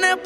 tiene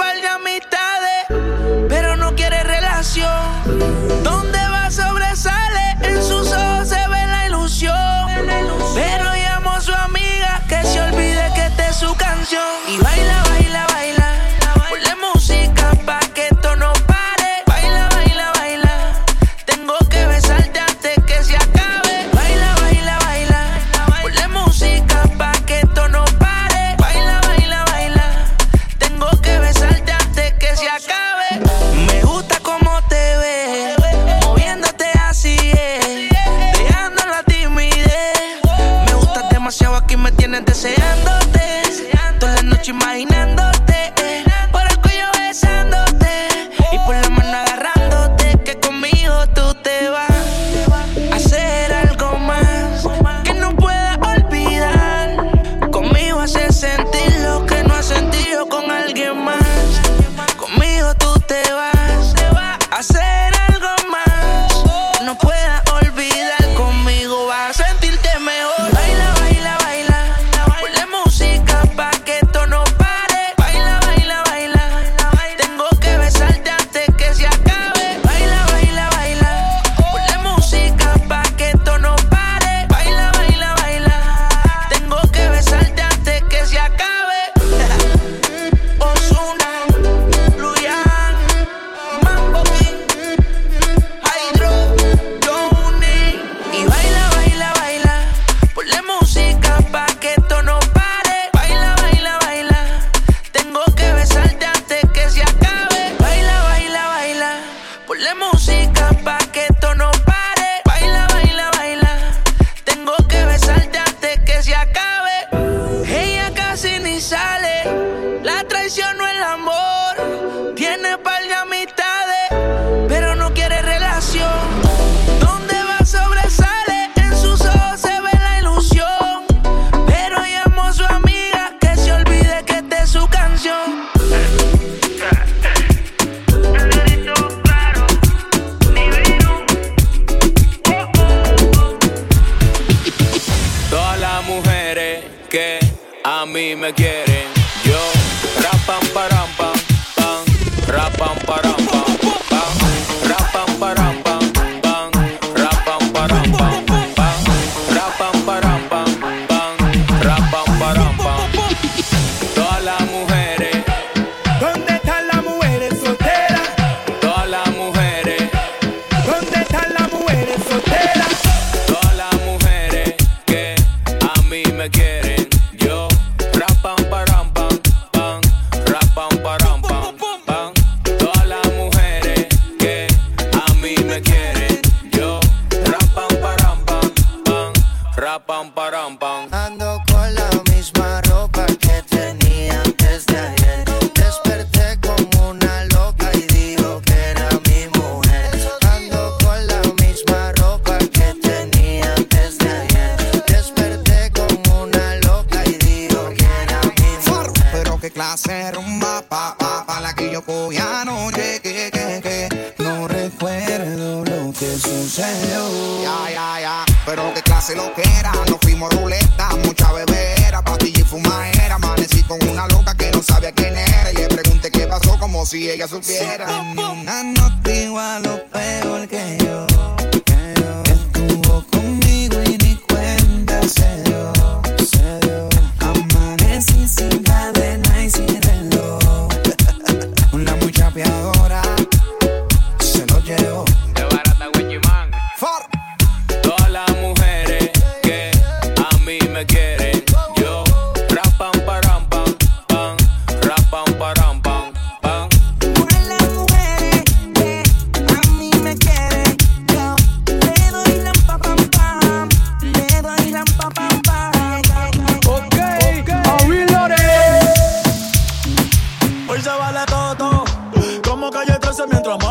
hace lo quera. Nos fuimos ruleta, mucha bebera, patilla y fumadera. Amanecí con una loca que no sabía quién era. Y le pregunté qué pasó como si ella supiera. Si mm, no te igualo peor que yo.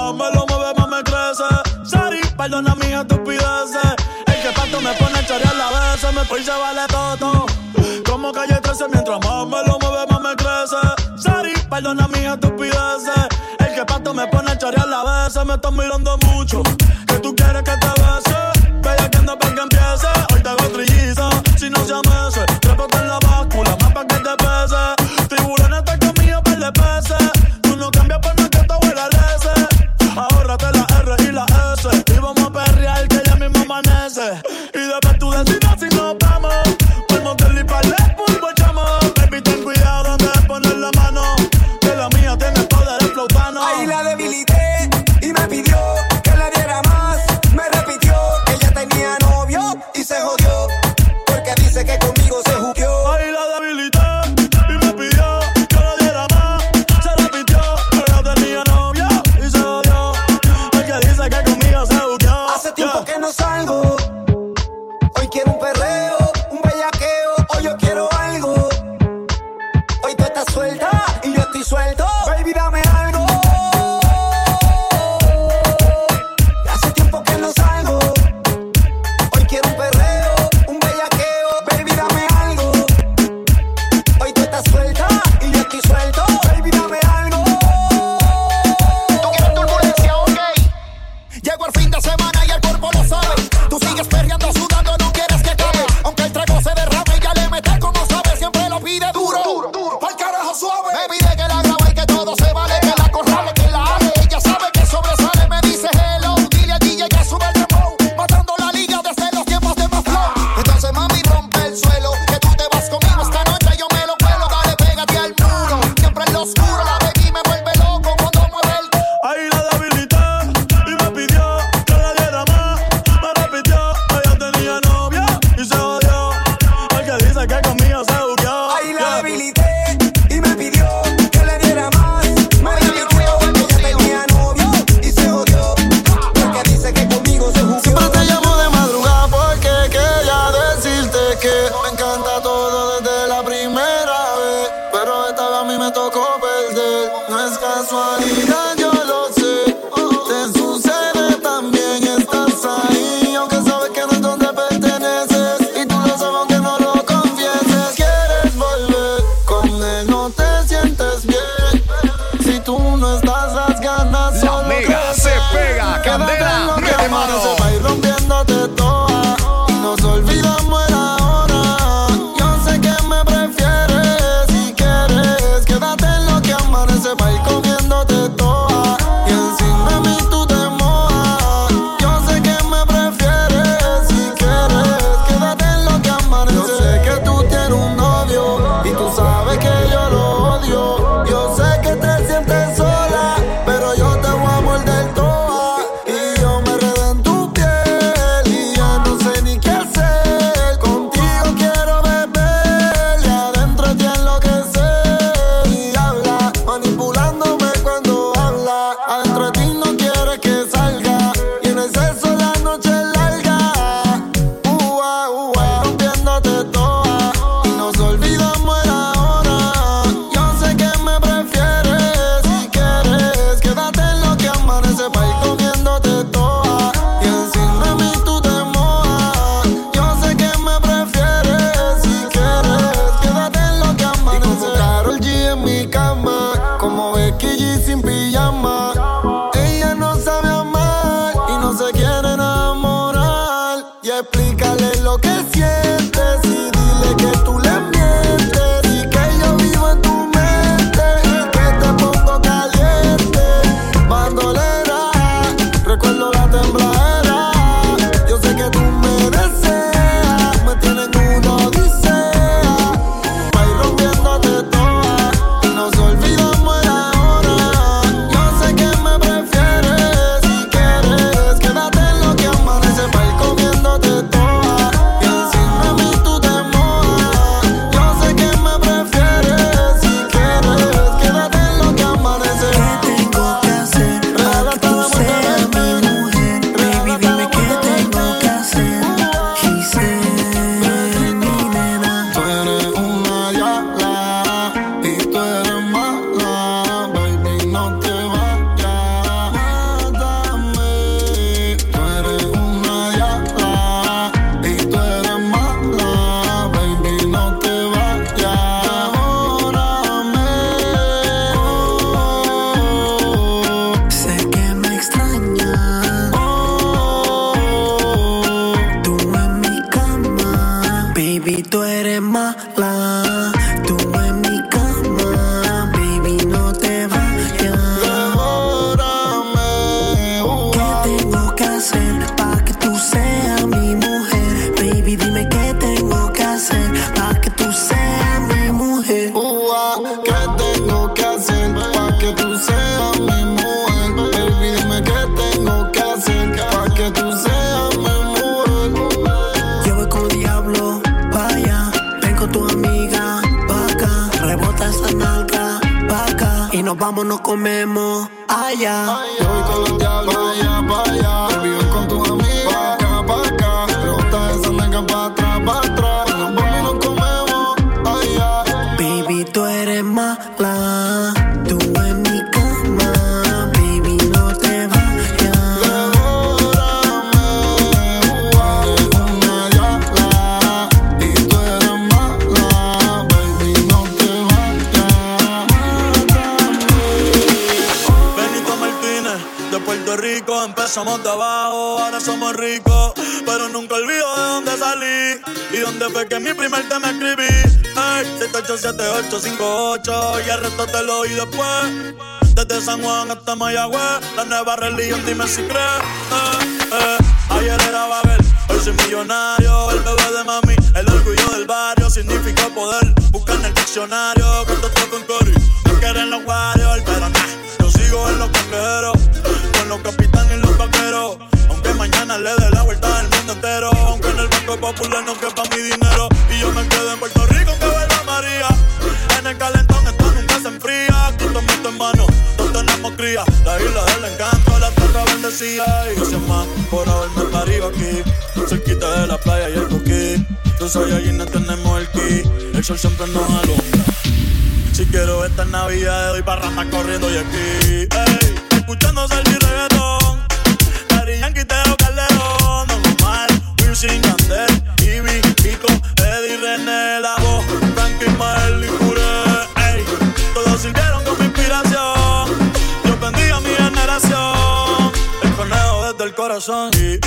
Más me lo mueve, más me crece. Sari, perdona mis estupideces. El que pato me pone a chorear la vez. Me voy se vale todo. Como calle 13, mientras más me lo mueve, más me crece. Sari, perdona mis estupideces. El que pato me pone a chorear la vez. Me están mirando mucho. Que tú quieres que te bese. Bella que anda para que empiece. Hoy te hago trilliza. Si no se amese. Nos comemos allá. Yo voy con los diablos allá, para allá. Empezamos de abajo, ahora somos ricos. Pero nunca olvido de dónde salí y dónde fue que mi primer tema escribí. Hey, 787858 y el resto te lo oí después. Desde San Juan hasta Mayagüez, la nueva religión, dime si crees. Eh, eh. Ayer era Babel, hoy soy millonario. El bebé de mami, el orgullo del barrio, significa poder. Busca en el diccionario, cuánto toco en Cory. No quieren los Warriors, pero nah, yo sigo en los cangrejeros. Con los capitanes y los Aunque mañana le dé la vuelta al mundo entero. Aunque en el Banco Popular no quepa mi dinero. Y yo me quedo en Puerto Rico que vuelva María. En el calentón esto nunca se enfría. Aquí tomo en mano, todos tenemos cría. La isla del encanto, la tierra bendecida. Y gracias más por haberme parido aquí. Cerquita de la playa y el coquí. Tú soy allí, no tenemos el ki. El sol siempre nos alumbra. Si quiero esta Navidad, doy rama corriendo y aquí. Ey, escuchándose el reggaetón. Corazón. Y,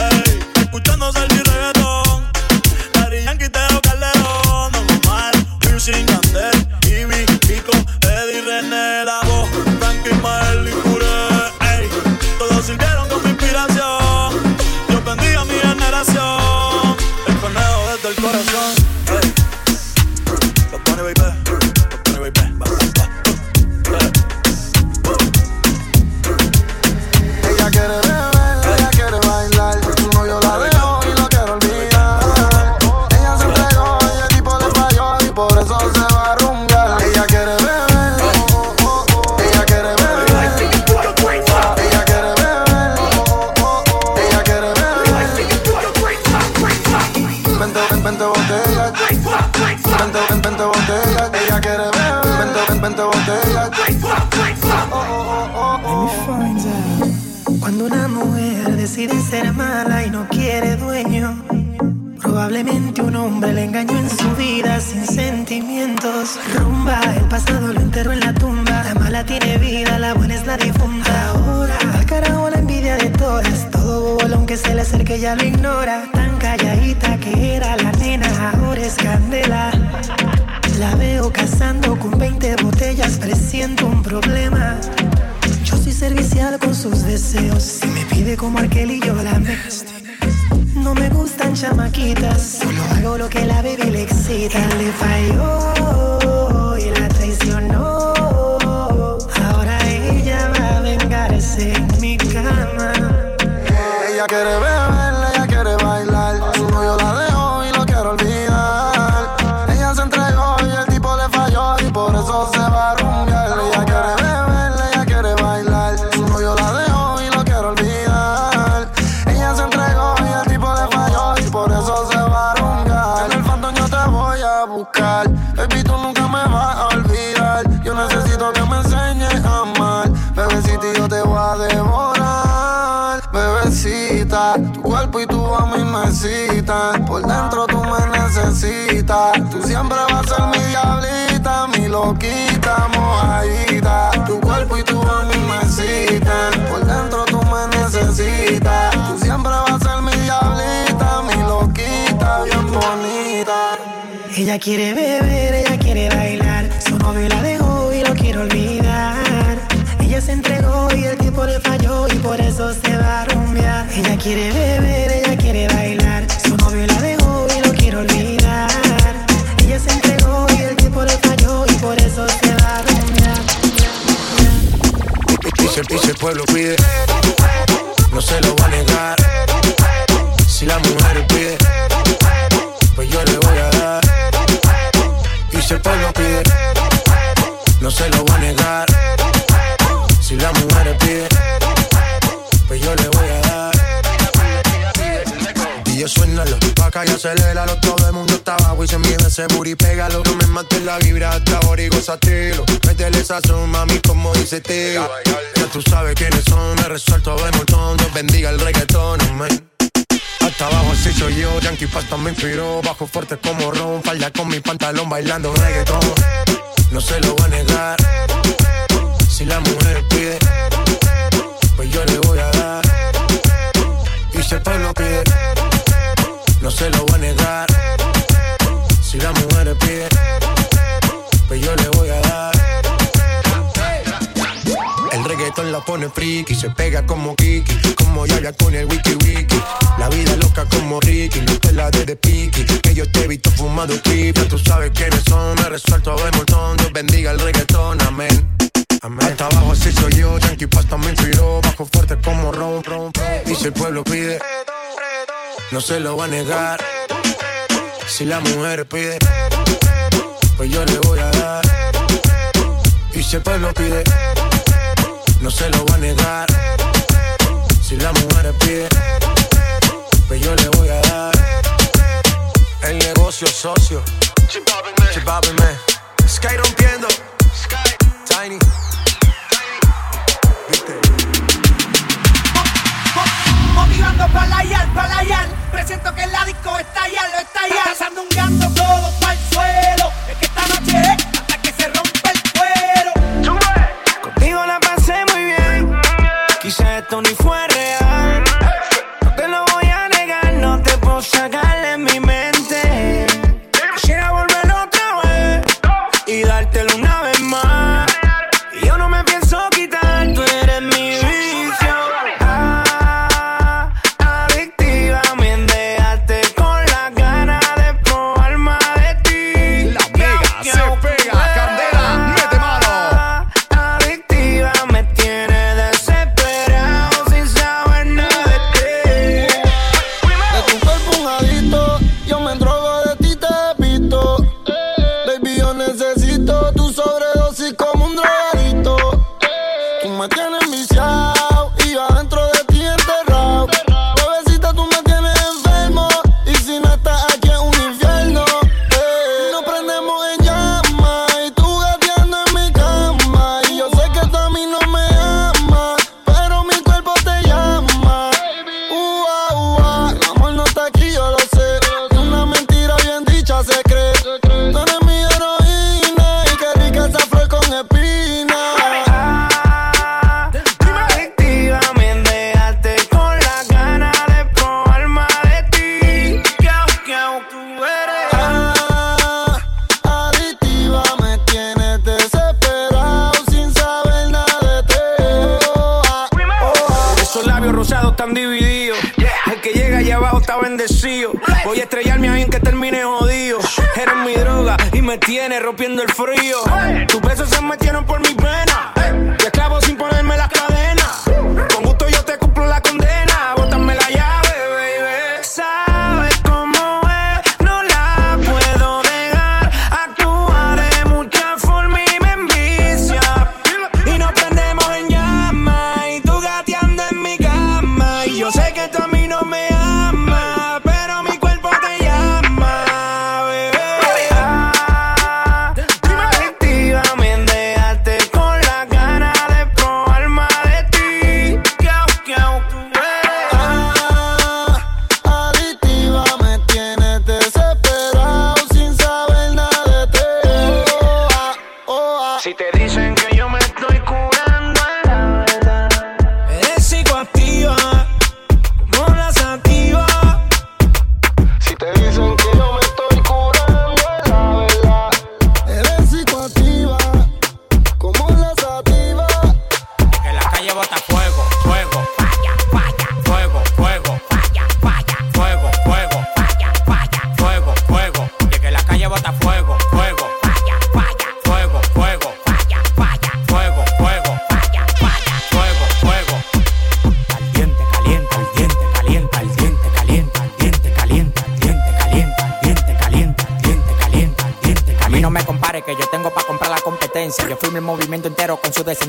decide ser mala y no quiere dueño, probablemente un hombre le engañó en su vida sin sentimientos. Rumba, el pasado lo enterró en la tumba. La mala tiene vida, la buena es la difunta. Ahora, al carajo la envidia de todas. Todo bobo, aunque se le acerque, ya lo ignora. Tan calladita que era la nena, ahora es candela. La veo cazando con 20 botellas, presiento un problema. Servicial con sus deseos. Si me pide como aquel y yo la me. No me gustan chamaquitas, solo hago lo que la baby le excita. Le falló Ella quiere beber, ella quiere bailar. Su novio la dejó y lo quiere olvidar. Ella se entregó y el tipo le falló y por eso se va a rumbear. Ella quiere beber, ella quiere bailar. Su novio la dejó y lo quiere olvidar. Ella se entregó y el tipo le falló y por eso se va a rumbear. Dice, dice el pueblo pide, no se lo va a negar. Si la mujer pide, Dice el pueblo pide, no se lo va a negar. Si la mujer pide, pues yo le voy a dar. Y yo suénalo, pa' acá y aceléralo Todo el mundo está abajo y se mide ese booty, pégalo. No me mates la vibra hasta ahora y gozatelo Métele esa son, mami, como dice tío Ya tú sabes quiénes son, me resuelto de montón. Dios bendiga el reggaetón, amén hasta abajo así soy yo, Yankee Pasta me inspiró. Bajo fuerte como Ron, falda con mi pantalón bailando reggaetón. No se lo va a negar. Si la mujer pide, pues yo le voy a dar. Si el pueblo pide, no se lo voy a negar. Si la mujer pide, reggaetón la pone friki, se pega como Kiki, como Yaya con el wiki wiki. La vida loca como Ricky, no te la de de piqui, que yo te he visto fumando creepy. Tú sabes quiénes son, me resuelto a ver montón, Dios bendiga el reggaetón, amén. Amén. Hasta abajo así soy yo, Yankee Pasta me inspiró, bajo fuerte como ron, ron, Y si el pueblo pide, no se lo va a negar. Si la mujer pide, pues yo le voy a dar. Y si el pueblo pide, no se lo va a negar. Si la mujer pide, pues yo le voy a dar. El negocio socio, chipábeme, Sky rompiendo, Tiny. Motivando para la para la yal. Presiento que el disco está ya, lo está ya. Pasando un todo para el suelo. Es que esta noche es Voy a estrellarme ahí en que termine jodido. Eres mi droga y me tiene rompiendo el frío. Tus besos se metieron por mi pena.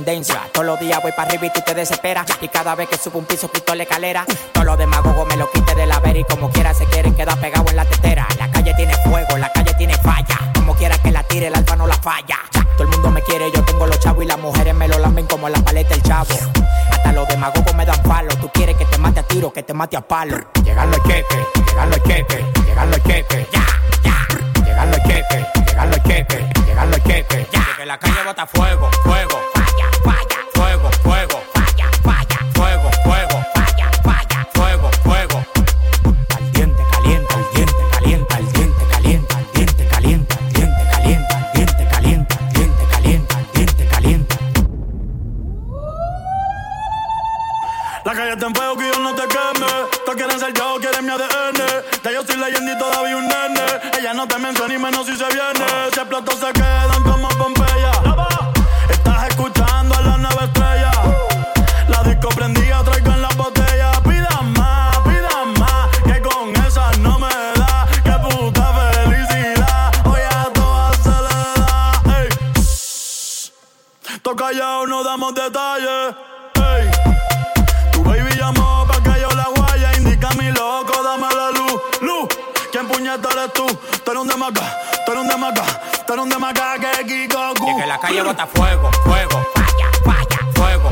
Descendencia. Todos los días voy para arriba y tú te desesperas. Y cada vez que subo un piso quito la escalera. Todos los demagogos me lo quite de la vera y como quiera se quieren quedar pegados en la tetera. La calle tiene fuego, la calle tiene falla. Como quiera que la tire, el alfa no la falla. Todo el mundo me quiere, yo tengo los chavos y las mujeres me lo lamen como la paleta del chavo. Hasta los demagogos me dan palo. Tú quieres que te mate a tiro, que te mate a palo. Llegando el quepe, llegando el quepe, llegando el quepe. Ya, ya. Llegando el quepe, llegando el quepe, llegando el quepe. Ya. Que la calle bota fuego, fuego. Se quedan como Pompeya. Estás escuchando a la nueva estrella. La disco prendida, traigo en la botella. Pida más, pida más. Que con esa no me da. Que puta felicidad. Hoy a todas se le da. Ey. Toca callado, no damos detalles. Ey. Tu baby llamó pa' que la guaya. Indica mi loco, dame la luz. Luz, ¿quién puñeta tú? Tú eres un demaca, tú eres un demaca, Y que la calle bota fuego, fuego, falla, fuego,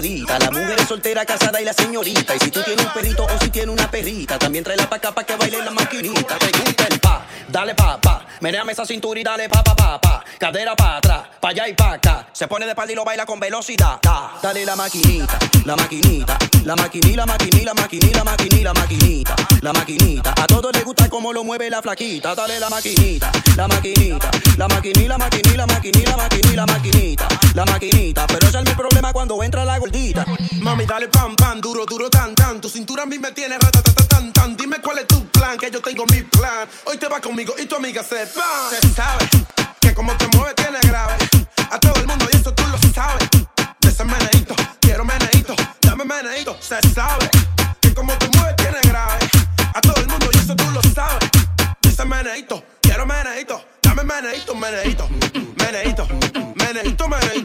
la la mujer soltera, casada y la señorita. Y si tú tienes un perrito o si tienes una perrita, también tráela pa' acá pa' que baile la maquinita. Te gusta el pa, dale pa, pa, meneame esa cintura y dale pa, pa, pa, pa. Cadera pa' atrás, pa' allá y pa' acá. Se pone de espalda y lo baila con velocidad. Da. Dale la maquinita, la maquinita, la maquinita, la maquinita, la maquinita, la maquinita, la maquinita, la maquinita. A todos les gusta cómo lo mueve la flaquita. Dale la maquinita, la maquinita, la maquinita, la maquinita, la maquinita, la maquinita, la maquinita, la maquinita. Pero ese es mi problema cuando entra la gordita. Mami, dale pam, pam, duro, duro, tan, tan. Tu cintura a mí me tiene ratatata, tan, tan. Dime cuál es tu plan, que yo tengo mi plan. Hoy te vas conmigo y tu amiga se va. Se sabe como te mueves tiene grave. A todo el mundo y eso tú lo sabes. De ese meneíto, quiero meneíto, dame meneíto. Se sabe que como te mueves tiene grave. A todo el mundo y eso tú lo sabes. De ese meneíto, quiero meneíto, dame meneíto, meneíto, meneíto, meneíto, meneíto, meneíto,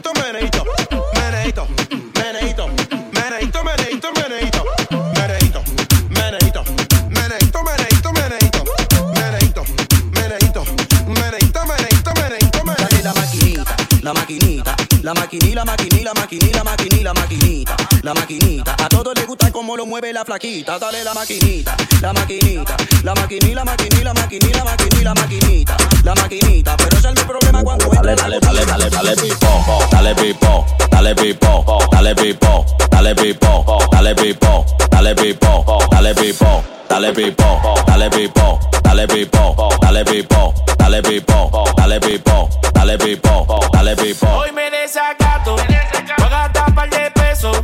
mueve la flaquita. Dale la maquinita, la maquinita, la maquinita, la maquinita, la maquinita, la maquinita, la maquinita, la maquinita. Pero ese es mi problema cuando entra Dale, dale, dale, dale, dale pipo, dale pipo, dale pipo, dale pipo, dale pipo, dale pipo, dale pipo, dale pipo, dale pipo, dale pipo, dale pipo, dale pipo, dale pipo, dale pipo, dale pipo, dale pipo. Hoy me desacato, voy a gastar par de pesos.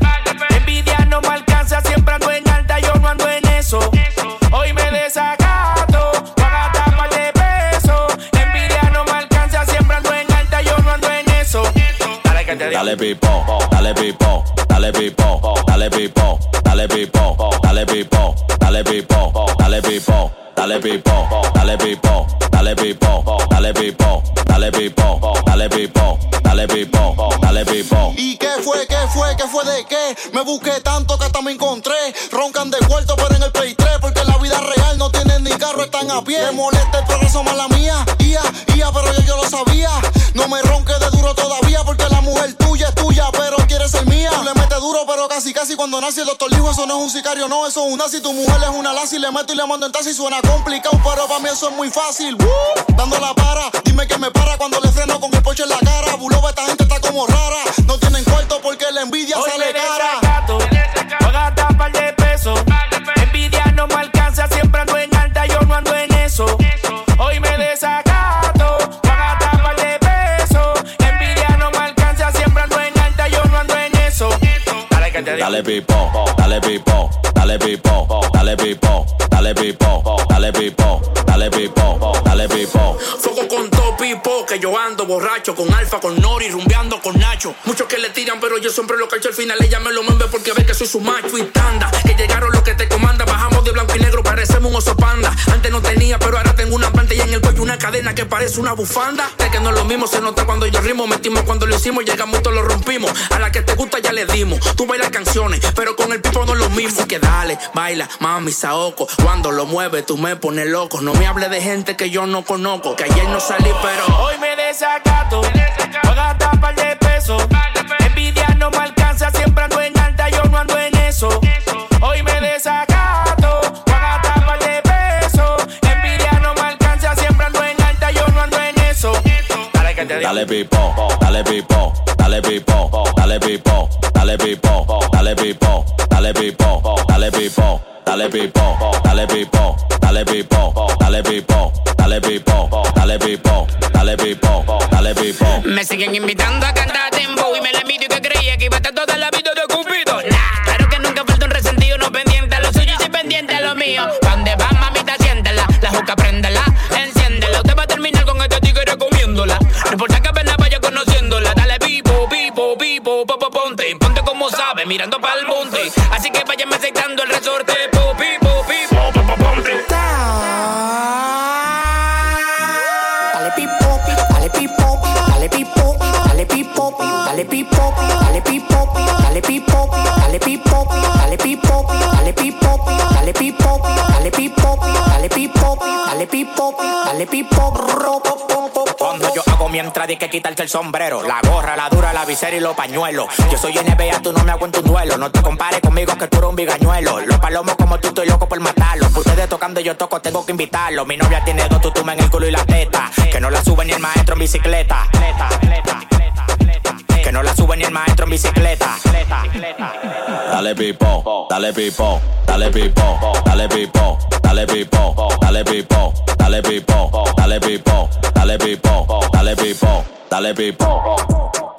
Dale pipo, dale pipo dale pipo, dale pipo, dale pipo, dale pipo, dale pipo, dale pipo, dale pipo, dale pipo, dale pipo, dale pipo, dale pipo, dale pipo, dale pipo, dale pipo. ¿Y qué fue? ¿Qué fue? ¿Qué fue de qué? Me busqué tanto que hasta me encontré. Roncan de cuarto, pero en el Play 3. Porque en la vida real no tienen ni carro, están a pie. Me molesta el progreso mala mía. Ia, ia, pero yo, yo lo sabía. No me ronque de duro todavía. Porque la mujer tuya es tuya, pero quiere ser mía. Duro, pero casi, casi cuando nace el doctor dijo: Eso no es un sicario, no, eso es un nazi. Tu mujer es una lazi. Le meto y le mando en taxi. Suena complicado, pero para mí eso es muy fácil. Dando la para. Dime que me para cuando le freno con el poche en la cara. Buloba, esta gente está como rara. No tienen cuarto porque la envidia Hoy sale cara. desacato, voy a gastar par de pesos. Dale pipo, dale pipo, dale pipo, dale pipo, dale pipo, dale pipo, dale pipo, dale pipo. Fuego con todo pipo, que yo ando borracho con Alfa, con Nori, rumbeando con Nacho. Muchos que le tiran, pero yo siempre lo cacho al final. Ella me lo mueve porque ve que soy su macho y tanda. Que llegaron los que te comandan, bajamos de blanco y negro, parecemos un oso panda. Antes no tenía, cadena que parece una bufanda. De que no es lo mismo, se nota cuando yo rimo, metimos cuando lo hicimos, llegamos y lo rompimos. A la que te gusta ya le dimos. Tú bailas canciones, pero con el pipo no es lo mismo. Así que dale, baila, mami, saoco. Cuando lo mueves, tú me pones loco. No me hables de gente que yo no conozco. Que ayer no salí, pero hoy me desacato. Voy a gastar par de pesos. baby. Dale pipo, dale pipo, dale pipo, dale pipo, dale pipo, dale pipo, dale pipo, dale pipo, dale pipo, dale pipo, dale pipo, Cuando yo hago mi entrada hay que quitarte el sombrero La gorra, la dura, la visera y los pañuelos Yo soy NBA, tú no me aguanto un duelo No te compares conmigo que tú eres un bigañuelo Los palomos como tú, estoy loco por matarlos Ustedes tocando y yo toco, tengo que invitarlos Mi novia tiene dos tutumas en el culo y la teta Que no la sube ni el maestro en bicicleta No la sube ni el maestro en bicicleta Dale pipo, dale pipo, dale pipo, dale pipo, dale pipo, dale pipo, dale pipo, dale pipo, dale pipo, dale pipo, dale pipo.